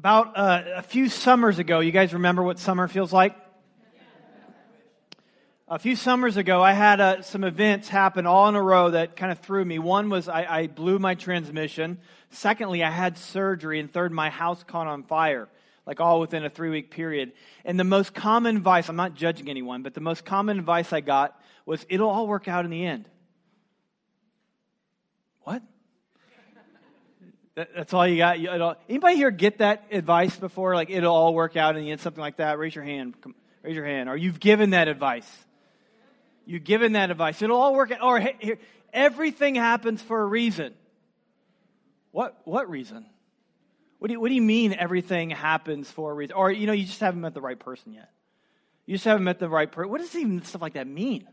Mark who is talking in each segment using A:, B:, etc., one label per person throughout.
A: About uh, a few summers ago, you guys remember what summer feels like? A few summers ago, I had uh, some events happen all in a row that kind of threw me. One was I, I blew my transmission. Secondly, I had surgery. And third, my house caught on fire, like all within a three week period. And the most common advice, I'm not judging anyone, but the most common advice I got was it'll all work out in the end. What? That's all you got? Anybody here get that advice before? Like, it'll all work out in the end, something like that? Raise your hand. Raise your hand. Or you've given that advice. You've given that advice. It'll all work out. Or hey, here, everything happens for a reason. What, what reason? What do, you, what do you mean everything happens for a reason? Or, you know, you just haven't met the right person yet. You just haven't met the right person. What does even stuff like that mean?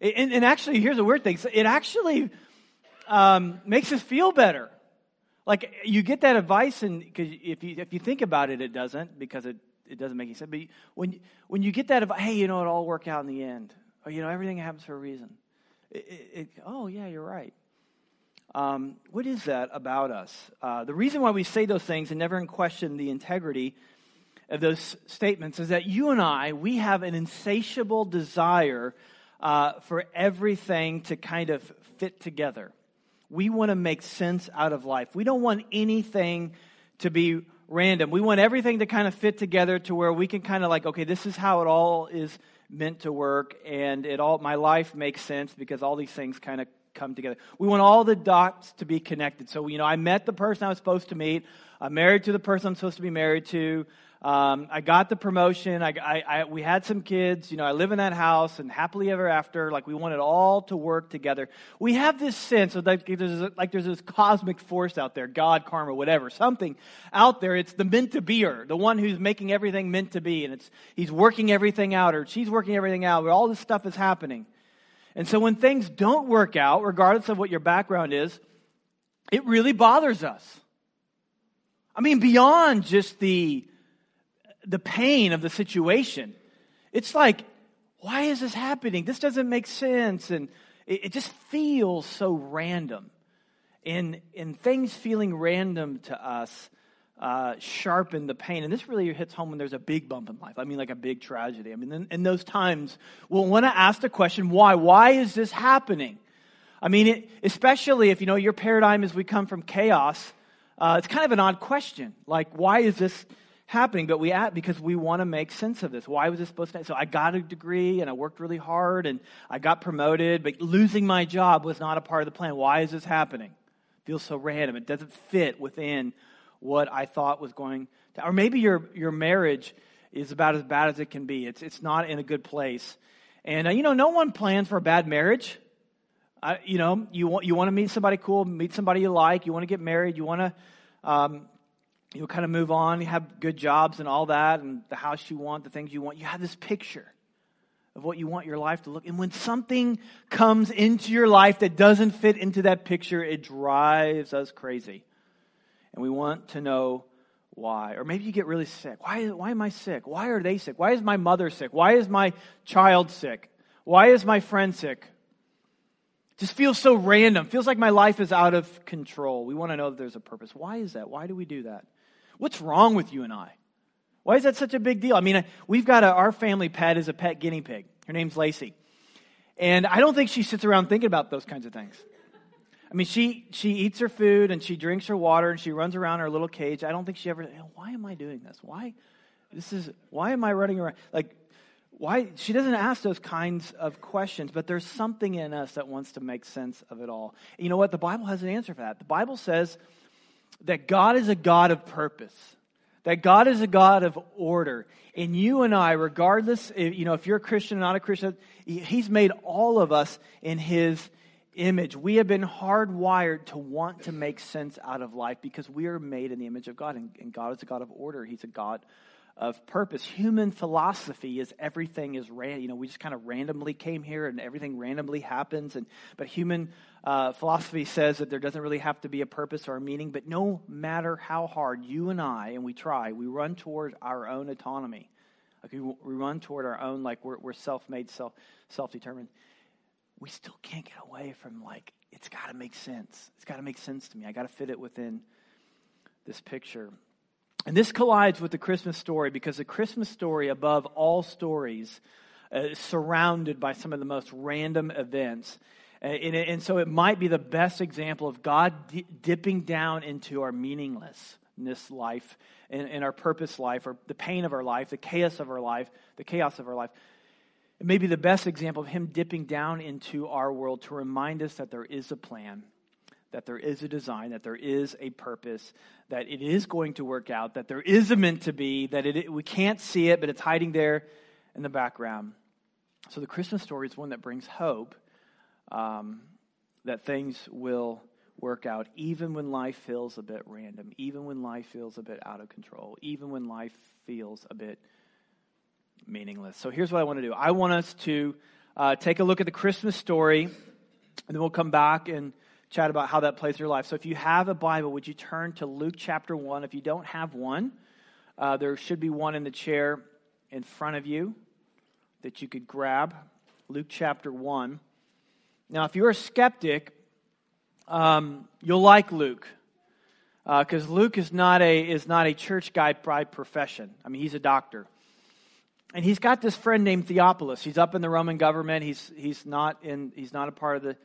A: And, and actually, here's a weird thing. It actually um, makes us feel better. Like you get that advice, and because if you if you think about it, it doesn't because it it doesn't make any sense. But when when you get that advice, hey, you know, it'll all work out in the end, or you know, everything happens for a reason. It, it, it, oh yeah, you're right. Um, what is that about us? Uh, the reason why we say those things and never question the integrity of those statements is that you and I, we have an insatiable desire uh, for everything to kind of fit together. We want to make sense out of life. We don't want anything to be random. We want everything to kind of fit together to where we can kind of like, okay, this is how it all is meant to work, and it all my life makes sense because all these things kind of come together. We want all the dots to be connected. So, you know, I met the person I was supposed to meet. I'm married to the person I'm supposed to be married to. Um, I got the promotion. I, I, I, we had some kids. You know, I live in that house and happily ever after. Like we want it all to work together. We have this sense of like there's, like there's this cosmic force out there, God, karma, whatever, something out there. It's the meant to beer, the one who's making everything meant to be, and it's he's working everything out, or she's working everything out. Where all this stuff is happening, and so when things don't work out, regardless of what your background is, it really bothers us. I mean, beyond just the the pain of the situation. It's like, why is this happening? This doesn't make sense. And it, it just feels so random. And, and things feeling random to us uh, sharpen the pain. And this really hits home when there's a big bump in life. I mean, like a big tragedy. I mean, in, in those times, we'll want to ask the question, why? Why is this happening? I mean, it, especially if, you know, your paradigm is we come from chaos, uh, it's kind of an odd question. Like, why is this happening, but we act because we want to make sense of this. Why was this supposed to? Happen? So I got a degree and I worked really hard and I got promoted, but losing my job was not a part of the plan. Why is this happening? It feels so random. It doesn't fit within what I thought was going to. Or maybe your your marriage is about as bad as it can be. It's it's not in a good place, and uh, you know no one plans for a bad marriage. Uh, you know you want you want to meet somebody cool, meet somebody you like. You want to get married. You want to um, you'll kind of move on, you have good jobs and all that, and the house you want, the things you want. You have this picture of what you want your life to look. And when something comes into your life that doesn't fit into that picture, it drives us crazy. And we want to know why. Or maybe you get really sick. Why, why am I sick? Why are they sick? Why is my mother sick? Why is my child sick? Why is my friend sick? just feels so random. Feels like my life is out of control. We want to know that there's a purpose. Why is that? Why do we do that? What's wrong with you and I? Why is that such a big deal? I mean, we've got a, our family pet is a pet guinea pig. Her name's Lacey. And I don't think she sits around thinking about those kinds of things. I mean, she, she eats her food and she drinks her water and she runs around her little cage. I don't think she ever, why am I doing this? Why, this is, why am I running around? Like, why, she doesn't ask those kinds of questions, but there's something in us that wants to make sense of it all. You know what? The Bible has an answer for that. The Bible says that God is a God of purpose, that God is a God of order. And you and I, regardless, you know, if you're a Christian or not a Christian, He's made all of us in His image. We have been hardwired to want to make sense out of life because we are made in the image of God, and, God is a God of order. He's a God of purpose. Human philosophy is everything is random. You know, we just kind of randomly came here and everything randomly happens. And but human uh, philosophy says that there doesn't really have to be a purpose or a meaning. But no matter how hard you and I and we try, we run toward our own autonomy. Like we, we run toward our own, like we're, we're self-made, self self-determined. We still can't get away from like it's got to make sense. It's got to make sense to me. I got to fit it within this picture. And this collides with the Christmas story because the Christmas story, above all stories, uh, is surrounded by some of the most random events. Uh, and, and, so it might be the best example of God di- dipping down into our meaninglessness life and, and our purpose life, or the pain of our life, the chaos of our life, the chaos of our life. It may be the best example of Him dipping down into our world to remind us that there is a plan that there is a design, that there is a purpose, that it is going to work out, that there is a meant to be, that it, we can't see it, but it's hiding there in the background. So the Christmas story is one that brings hope um, that things will work out, even when life feels a bit random, even when life feels a bit out of control, even when life feels a bit meaningless. So here's what I want to do I want us to uh, take a look at the Christmas story, and then we'll come back and chat about how that plays in your life. So if you have a Bible, would you turn to Luke chapter 1? If you don't have one, uh, there should be one in the chair in front of you that you could grab. Luke chapter 1. Now, if you're a skeptic, um, you'll like Luke because uh, Luke is not a is not a church guy by profession. I mean, he's a doctor, and he's got this friend named Theophilus. He's up in the Roman government. He's he's not in he's not a part of the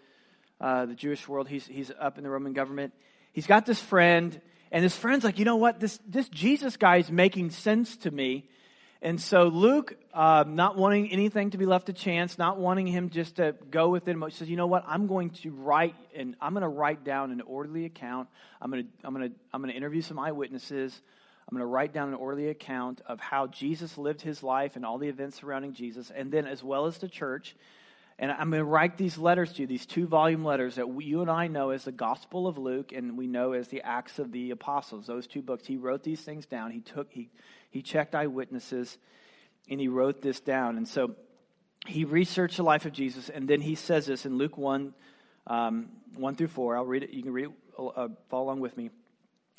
A: uh, the Jewish world. He's, he's up in the Roman government. He's got this friend, and his friend's like, you know what? This, this Jesus guy is making sense to me. And so Luke, uh, not wanting anything to be left to chance, not wanting him just to go with it, says, "You know what? I'm going to write, and I'm going to write down an orderly account. I'm going to, I'm going to, I'm going to interview some eyewitnesses. I'm going to write down an orderly account of how Jesus lived his life and all the events surrounding Jesus, and then as well as the church, and I'm going to write these letters to you, these two volume letters that we, you and I know as the Gospel of Luke and we know as the Acts of the Apostles. Those two books. He wrote these things down. He took, he, he checked eyewitnesses and he wrote this down. And so he researched the life of Jesus and then he says this in Luke 1, um, 1 through 4. I'll read it. You can read it, uh, follow along with me.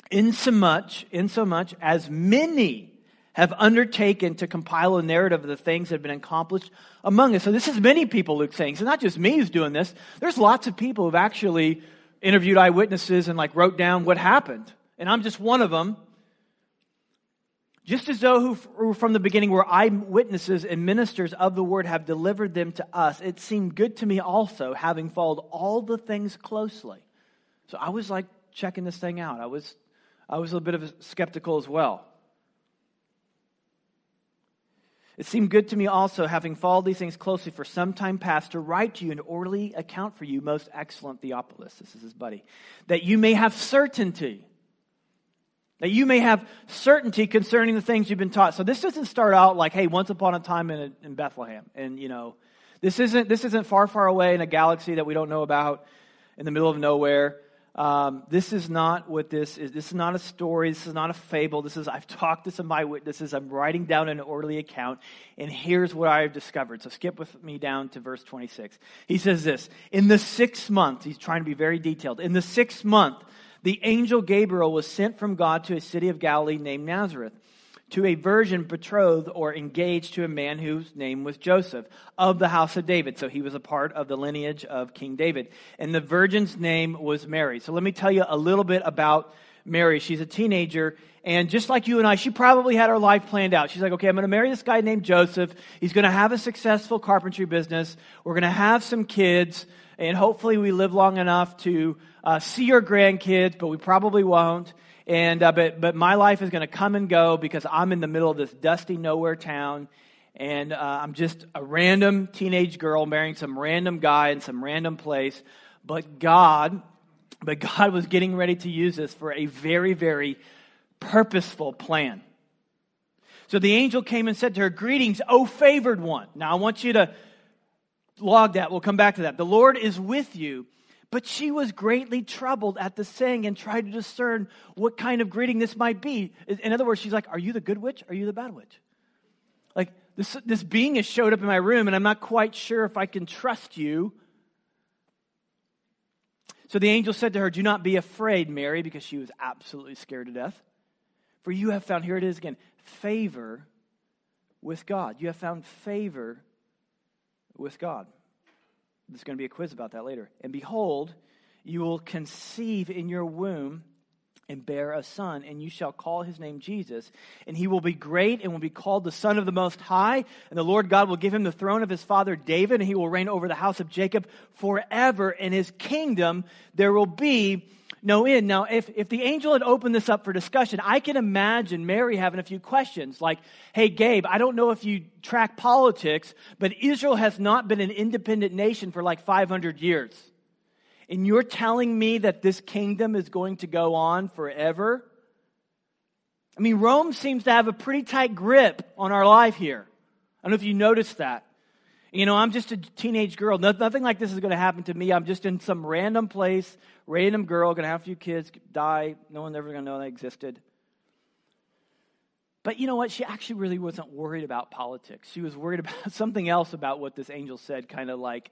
A: In so much, in so much as many have undertaken to compile a narrative of the things that have been accomplished among us. So this is many people, Luke's saying. So not just me who's doing this. There's lots of people who've actually interviewed eyewitnesses and like wrote down what happened. And I'm just one of them. Just as though who from the beginning were eyewitnesses and ministers of the word have delivered them to us, it seemed good to me also, having followed all the things closely. So I was like checking this thing out. I was, I was a bit of a skeptical as well. It seemed good to me also, having followed these things closely for some time past, to write to you an orderly account for you, most excellent Theophilus. This is his buddy. That you may have certainty. That you may have certainty concerning the things you've been taught. So this doesn't start out like, hey, once upon a time in, in Bethlehem. And, you know, this isn't, this isn't far, far away in a galaxy that we don't know about in the middle of nowhere. Um, this is not what this is. This is not a story. This is not a fable. This is, I've talked to some eyewitnesses. I'm writing down an orderly account, and here's what I've discovered. So skip with me down to verse 26. He says this In the sixth month, he's trying to be very detailed. In the sixth month, the angel Gabriel was sent from God to a city of Galilee named Nazareth to a virgin betrothed or engaged to a man whose name was Joseph of the house of David. So he was a part of the lineage of King David. And the virgin's name was Mary. So let me tell you a little bit about Mary. She's a teenager. And just like you and I, she probably had her life planned out. She's like, okay, I'm going to marry this guy named Joseph. He's going to have a successful carpentry business. We're going to have some kids. And hopefully we live long enough to uh, see our grandkids, but we probably won't. And, uh, but, but my life is going to come and go because I'm in the middle of this dusty nowhere town. And uh, I'm just a random teenage girl marrying some random guy in some random place. But God, but God was getting ready to use this for a very, very purposeful plan. So the angel came and said to her, Greetings, O favored one. Now I want you to log that. We'll come back to that. The Lord is with you. But she was greatly troubled at the saying and tried to discern what kind of greeting this might be. In other words, she's like, Are you the good witch? Are you the bad witch? Like, this, this being has showed up in my room, and I'm not quite sure if I can trust you. So the angel said to her, Do not be afraid, Mary, because she was absolutely scared to death. For you have found, here it is again, favor with God. You have found favor with God. There's going to be a quiz about that later. And behold, you will conceive in your womb and bear a son, and you shall call his name Jesus. And he will be great and will be called the Son of the Most High. And the Lord God will give him the throne of his father David, and he will reign over the house of Jacob forever. In his kingdom there will be no end. Now, if, if the angel had opened this up for discussion, I can imagine Mary having a few questions like, hey, Gabe, I don't know if you track politics, but Israel has not been an independent nation for like 500 years. And you're telling me that this kingdom is going to go on forever? I mean, Rome seems to have a pretty tight grip on our life here. I don't know if you noticed that. You know, I'm just a teenage girl. Nothing like this is going to happen to me. I'm just in some random place, random girl, going to have a few kids, die. No one's ever going to know I existed. But you know what? She actually really wasn't worried about politics. She was worried about something else about what this angel said, kind of like,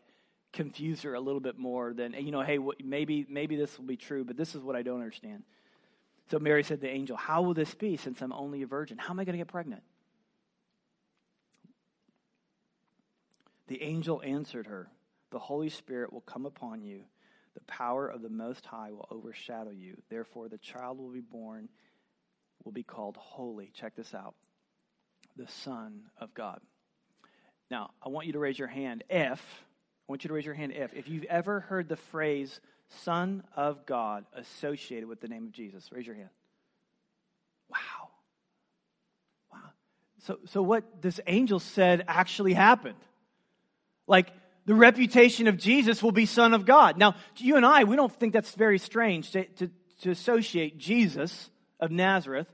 A: confuse her a little bit more than you know hey maybe maybe this will be true but this is what i don't understand so mary said to the angel how will this be since i'm only a virgin how am i going to get pregnant the angel answered her the holy spirit will come upon you the power of the most high will overshadow you therefore the child will be born will be called holy check this out the son of god now i want you to raise your hand if I want you to raise your hand if. If you've ever heard the phrase Son of God associated with the name of Jesus, raise your hand. Wow. Wow. So, so what this angel said actually happened. Like, the reputation of Jesus will be Son of God. Now, you and I, we don't think that's very strange to, to, to associate Jesus of Nazareth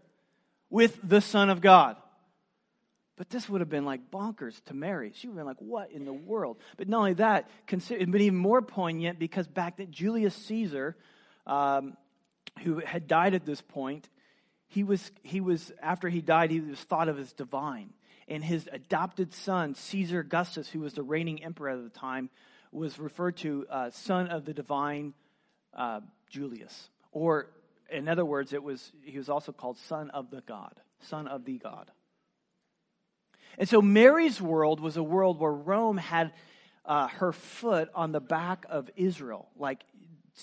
A: with the Son of God. But this would have been like bonkers to Mary. She would have been like, what in the world? But not only that, consider, but even more poignant because back then, Julius Caesar, um, who had died at this point, he was, he was, after he died, he was thought of as divine. And his adopted son, Caesar Augustus, who was the reigning emperor at the time, was referred to uh, son of the divine uh, Julius. Or, in other words, it was, he was also called son of the God, son of the God. And so Mary's world was a world where Rome had uh, her foot on the back of Israel. Like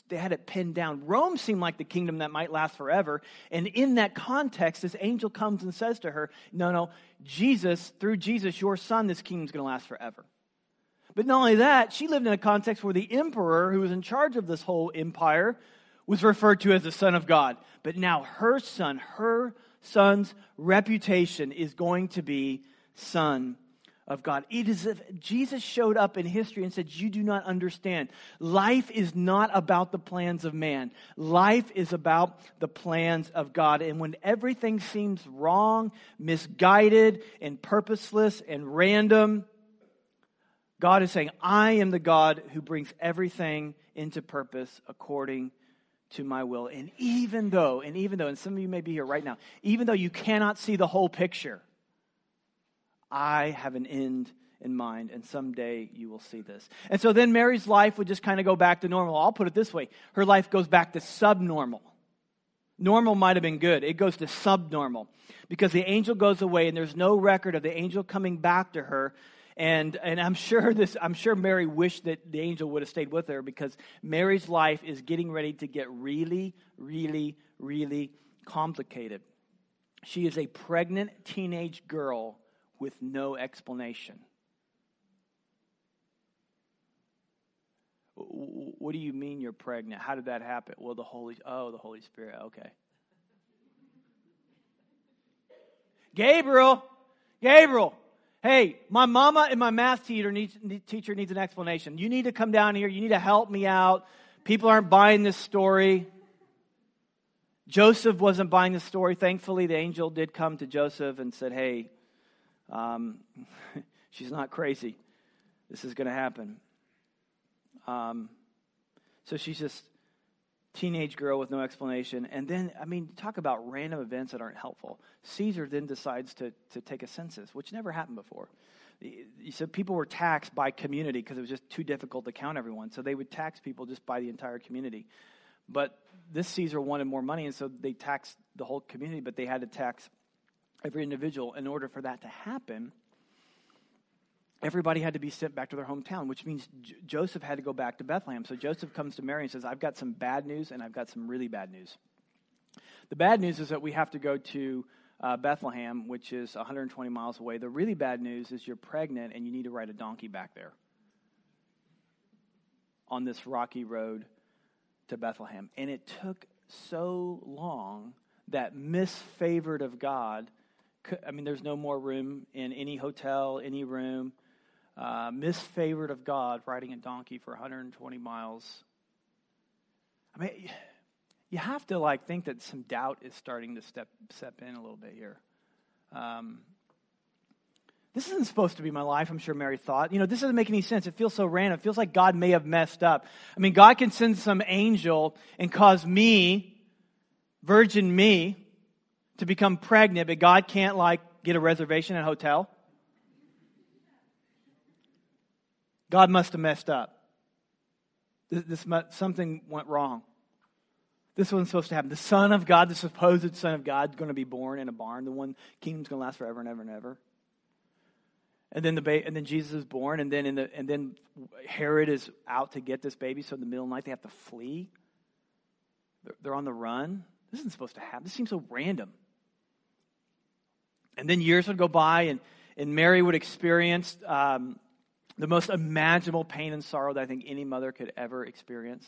A: they had it pinned down. Rome seemed like the kingdom that might last forever. And in that context, this angel comes and says to her, No, no, Jesus, through Jesus, your son, this kingdom's going to last forever. But not only that, she lived in a context where the emperor who was in charge of this whole empire was referred to as the Son of God. But now her son, her son's reputation is going to be Son of God. It is if Jesus showed up in history and said, You do not understand. Life is not about the plans of man, life is about the plans of God. And when everything seems wrong, misguided, and purposeless and random, God is saying, I am the God who brings everything into purpose according to my will. And even though, and even though, and some of you may be here right now, even though you cannot see the whole picture, I have an end in mind, and someday you will see this. And so then Mary's life would just kind of go back to normal. I'll put it this way her life goes back to subnormal. Normal might have been good, it goes to subnormal because the angel goes away, and there's no record of the angel coming back to her. And, and I'm sure this I'm sure Mary wished that the angel would have stayed with her because Mary's life is getting ready to get really, really, really complicated. She is a pregnant teenage girl with no explanation. What do you mean you're pregnant? How did that happen? Well, the Holy, oh, the Holy Spirit. Okay. Gabriel, Gabriel, hey, my mama and my math teacher needs, teacher needs an explanation. You need to come down here. You need to help me out. People aren't buying this story. Joseph wasn't buying the story. Thankfully, the angel did come to Joseph and said, Hey, um, she's not crazy. This is going to happen. Um, so she's just teenage girl with no explanation. And then, I mean, talk about random events that aren't helpful. Caesar then decides to, to take a census, which never happened before. So people were taxed by community because it was just too difficult to count everyone. So they would tax people just by the entire community. But this Caesar wanted more money, and so they taxed the whole community, but they had to tax every individual, in order for that to happen, everybody had to be sent back to their hometown, which means J- Joseph had to go back to Bethlehem. So Joseph comes to Mary and says, I've got some bad news and I've got some really bad news. The bad news is that we have to go to uh, Bethlehem, which is 120 miles away. The really bad news is you're pregnant and you need to ride a donkey back there on this rocky road to Bethlehem. And it took so long that misfavored of God. I mean, there's no more room in any hotel, any room. Uh, misfavored of God riding a donkey for 120 miles. I mean, you have to like think that some doubt is starting to step step in a little bit here. Um, this isn't supposed to be my life, I'm sure Mary thought. You know, this doesn't make any sense. It feels so random. It feels like God may have messed up. I mean, God can send some angel and cause me, virgin me, to become pregnant, but God can't, like, get a reservation at a hotel. God must have messed up. This, this something went wrong. This wasn't supposed to happen. The Son of God, the supposed Son of God, is going to be born in a barn. The one kingdom's going to last forever and ever and ever. And then the ba- and then Jesus is born, and then in the and then Herod is out to get this baby. So in the middle of the night, they have to flee. They're, they're on the run. This isn't supposed to happen. This seems so random. And then years would go by, and and Mary would experience um, the most imaginable pain and sorrow that I think any mother could ever experience.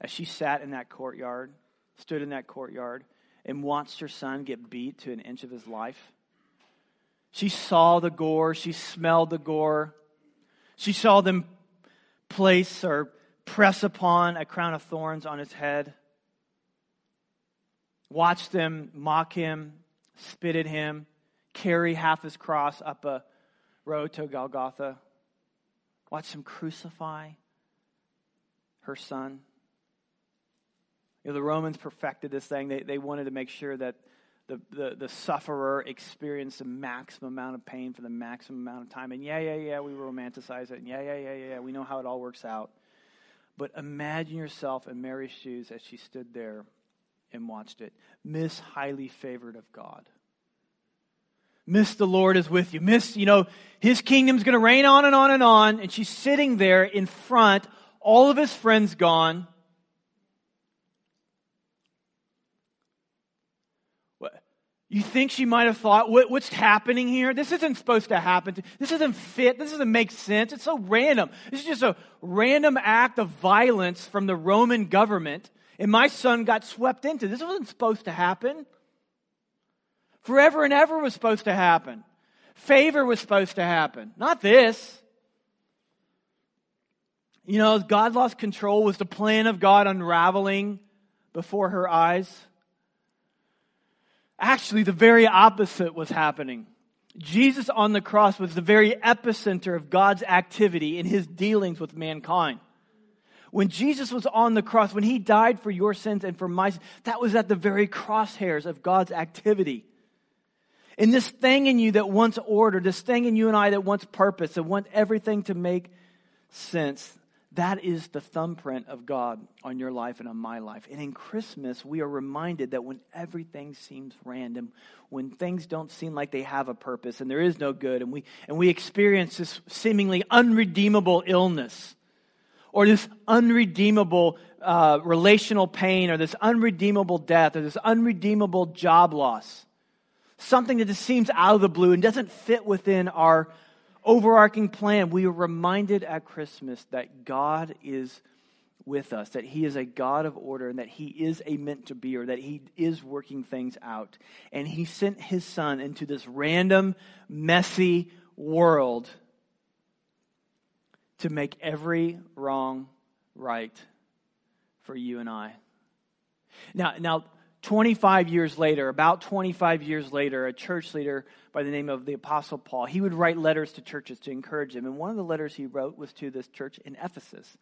A: As she sat in that courtyard, stood in that courtyard, and watched her son get beat to an inch of his life she saw the gore. She smelled the gore. She saw them place or press upon a crown of thorns on his head. Watched them mock him, spit at him, carry half his cross up a road to Golgotha. watch him crucify her son. You know, the Romans perfected this thing. They, they wanted to make sure that the, the, the sufferer experienced the maximum amount of pain for the maximum amount of time. And yeah, yeah, yeah, we romanticize it. And yeah, yeah, yeah, yeah, we know how it all works out. But imagine yourself in Mary's shoes as she stood there and watched it. Miss highly favored of God. Miss the Lord is with you. Miss, you know, his kingdom's going to reign on and on and on. And she's sitting there in front, all of his friends gone. You think she might have thought, what, what's happening here? This isn't supposed to happen. This doesn't fit. This doesn't make sense. It's so random. This is just a random act of violence from the Roman government. And my son got swept into. This wasn't supposed to happen. Forever and ever was supposed to happen. Favor was supposed to happen. Not this. You know, God lost control was the plan of God unraveling before her eyes. Actually, the very opposite was happening. Jesus on the cross was the very epicenter of God's activity in his dealings with mankind. When Jesus was on the cross, when he died for your sins and for my sins, that was at the very crosshairs of God's activity. And this thing in you that wants order, this thing in you and I that wants purpose, that wants everything to make sense, that is the thumbprint of God on your life and on my life. And in Christmas, we are reminded that when everything seems random, when things don't seem like they have a purpose and there is no good, and we, and we experience this seemingly unredeemable illness, or this unredeemable uh, relational pain, or this unredeemable death, or this unredeemable job loss, something that just seems out of the blue and doesn't fit within our overarching plan, we are reminded at Christmas that God is with us, that He is a God of order, and that He is a meant to be, or that He is working things out. And He sent His Son into this random, messy world to make every wrong right for you and I. Now, now 25 years later, about 25 years later, a church leader by the name of the Apostle Paul, he would write letters to churches to encourage them. And one of the letters he wrote was to this church in Ephesus.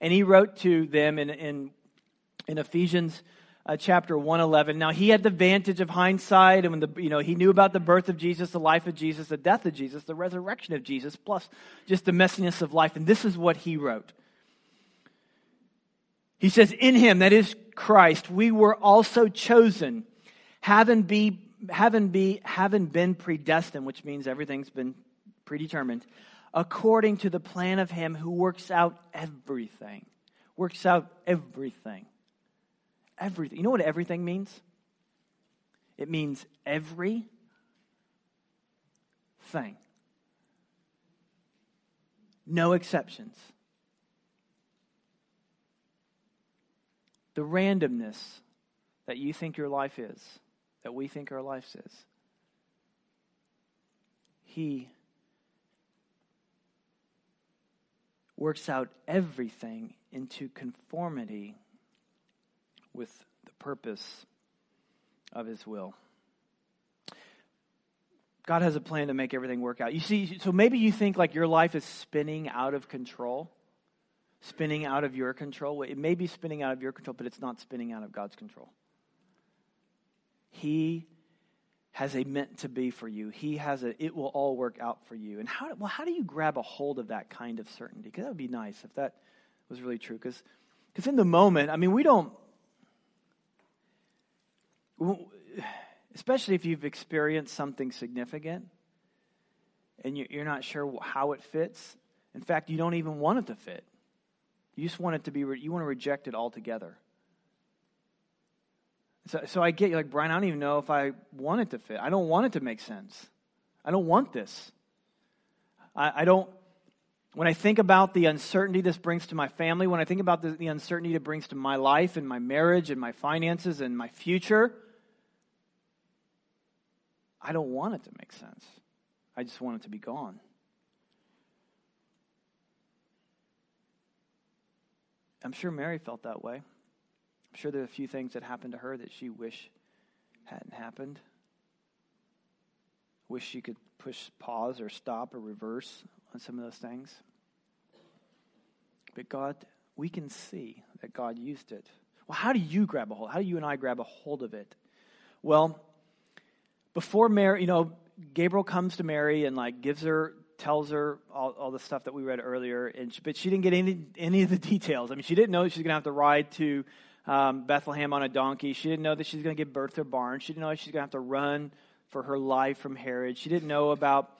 A: And he wrote to them in, in, in Ephesians uh, chapter 111. Now, he had the vantage of hindsight, and when the, you know, he knew about the birth of Jesus, the life of Jesus, the death of Jesus, the resurrection of Jesus, plus just the messiness of life. And this is what he wrote. He says, In him, that is Christ, we were also chosen, having, be, having, be, having been predestined, which means everything's been predetermined, according to the plan of him who works out everything. Works out everything. Everything. You know what everything means? It means every thing. No exceptions. The randomness that you think your life is, that we think our life is, He works out everything into conformity with the purpose of His will. God has a plan to make everything work out. You see, so maybe you think like your life is spinning out of control, spinning out of your control. It may be spinning out of your control, but it's not spinning out of God's control. He has a meant to be for you. He has a it will all work out for you. And how well how do you grab a hold of that kind of certainty? Because that would be nice if that was really true. Because because in the moment, I mean, we don't especially if you've experienced something significant and you're not sure how it fits. In fact, you don't even want it to fit. You just want it to be, you want to reject it altogether. So, so I get you, like, Brian, I don't even know if I want it to fit. I don't want it to make sense. I don't want this. I, I don't, when I think about the uncertainty this brings to my family, when I think about the, the uncertainty it brings to my life and my marriage and my finances and my future, I don't want it to make sense. I just want it to be gone. I'm sure Mary felt that way. I'm sure there are a few things that happened to her that she wished hadn't happened. Wish she could push pause or stop or reverse on some of those things. But God, we can see that God used it. Well, how do you grab a hold? How do you and I grab a hold of it? Well, before Mary, you know, Gabriel comes to Mary and like gives her, tells her all, all the stuff that we read earlier, and she, but she didn't get any any of the details. I mean, she didn't know she was going to have to ride to um, Bethlehem on a donkey. She didn't know that she's going to give birth to a barn. She didn't know she's going to have to run for her life from Herod. She didn't know about.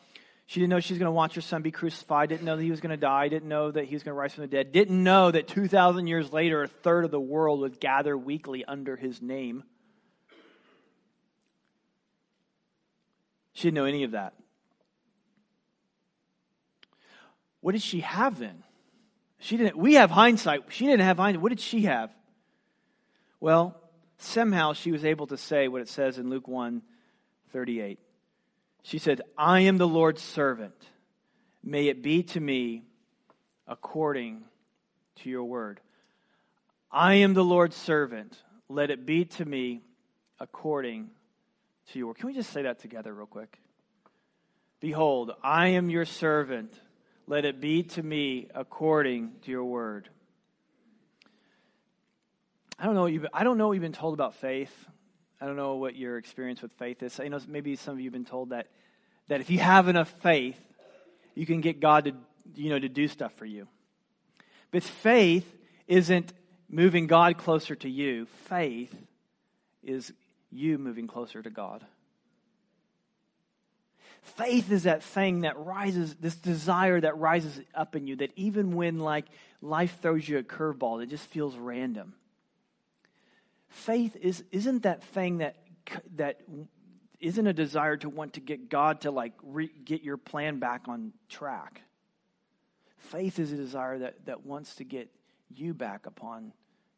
A: She didn't know she was going to watch her son be crucified. Didn't know that he was going to die. Didn't know that he was going to rise from the dead. Didn't know that 2,000 years later, a third of the world would gather weekly under his name. She didn't know any of that. What did she have then? She didn't we have hindsight. She didn't have hindsight. What did she have? Well, somehow she was able to say what it says in Luke 1 38. She said, I am the Lord's servant. May it be to me according to your word. I am the Lord's servant. Let it be to me according to your. Can we just say that together, real quick? Behold, I am your servant. Let it be to me according to your word. I don't know what you've, I don't know what you've been told about faith. I don't know what your experience with faith is. I know maybe some of you have been told that, that if you have enough faith, you can get God to, you know, to do stuff for you. But faith isn't moving God closer to you. Faith is you moving closer to God. Faith is that thing that rises, this desire that rises up in you that even when like life throws you a curveball, it just feels random. Faith is isn't that thing that that isn't a desire to want to get God to like re, get your plan back on track. Faith is a desire that, that wants to get you back upon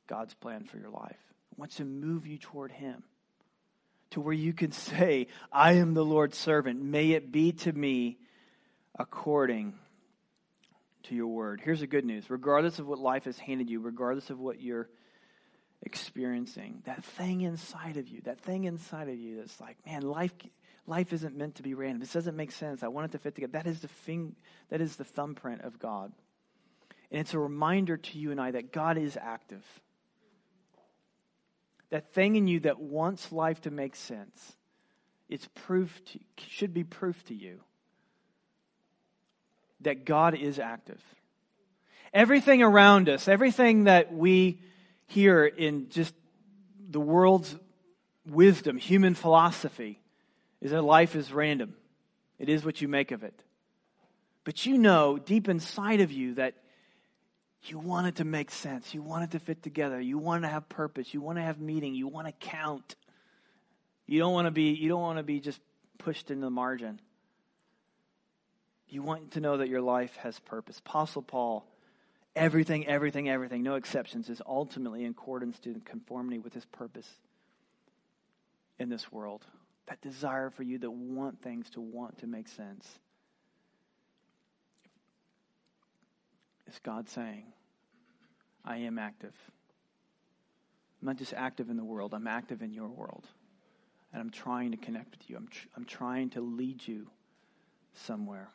A: God's plan for your life. wants to move you toward Him to where you can say, I am the Lord's servant. May it be to me according to your word. Here's the good news regardless of what life has handed you, regardless of what you're experiencing, that thing inside of you, that thing inside of you that's like, man, life. Life isn't meant to be random. This doesn't make sense. I want it to fit together. That is the thing, that is the thumbprint of God. And it's a reminder to you and I that God is active that thing in you that wants life to make sense, it's proof to, should be proof to you that God is active. Everything around us, everything that we hear in just the world's wisdom, human philosophy, is that life is random. It is what you make of it. But you know deep inside of you that You want it to make sense. You want it to fit together. You want to have purpose. You want to have meaning. You want to count. You don't want to be you don't want to be just pushed into the margin. You want to know that your life has purpose. Apostle Paul, everything, everything, everything, no exceptions, is ultimately in accordance to conformity with his purpose in this world. That desire for you that want things to want to make sense. Is God saying, I am active. I'm not just active in the world, I'm active in your world. And I'm trying to connect with you. I'm, tr- I'm trying to lead you somewhere.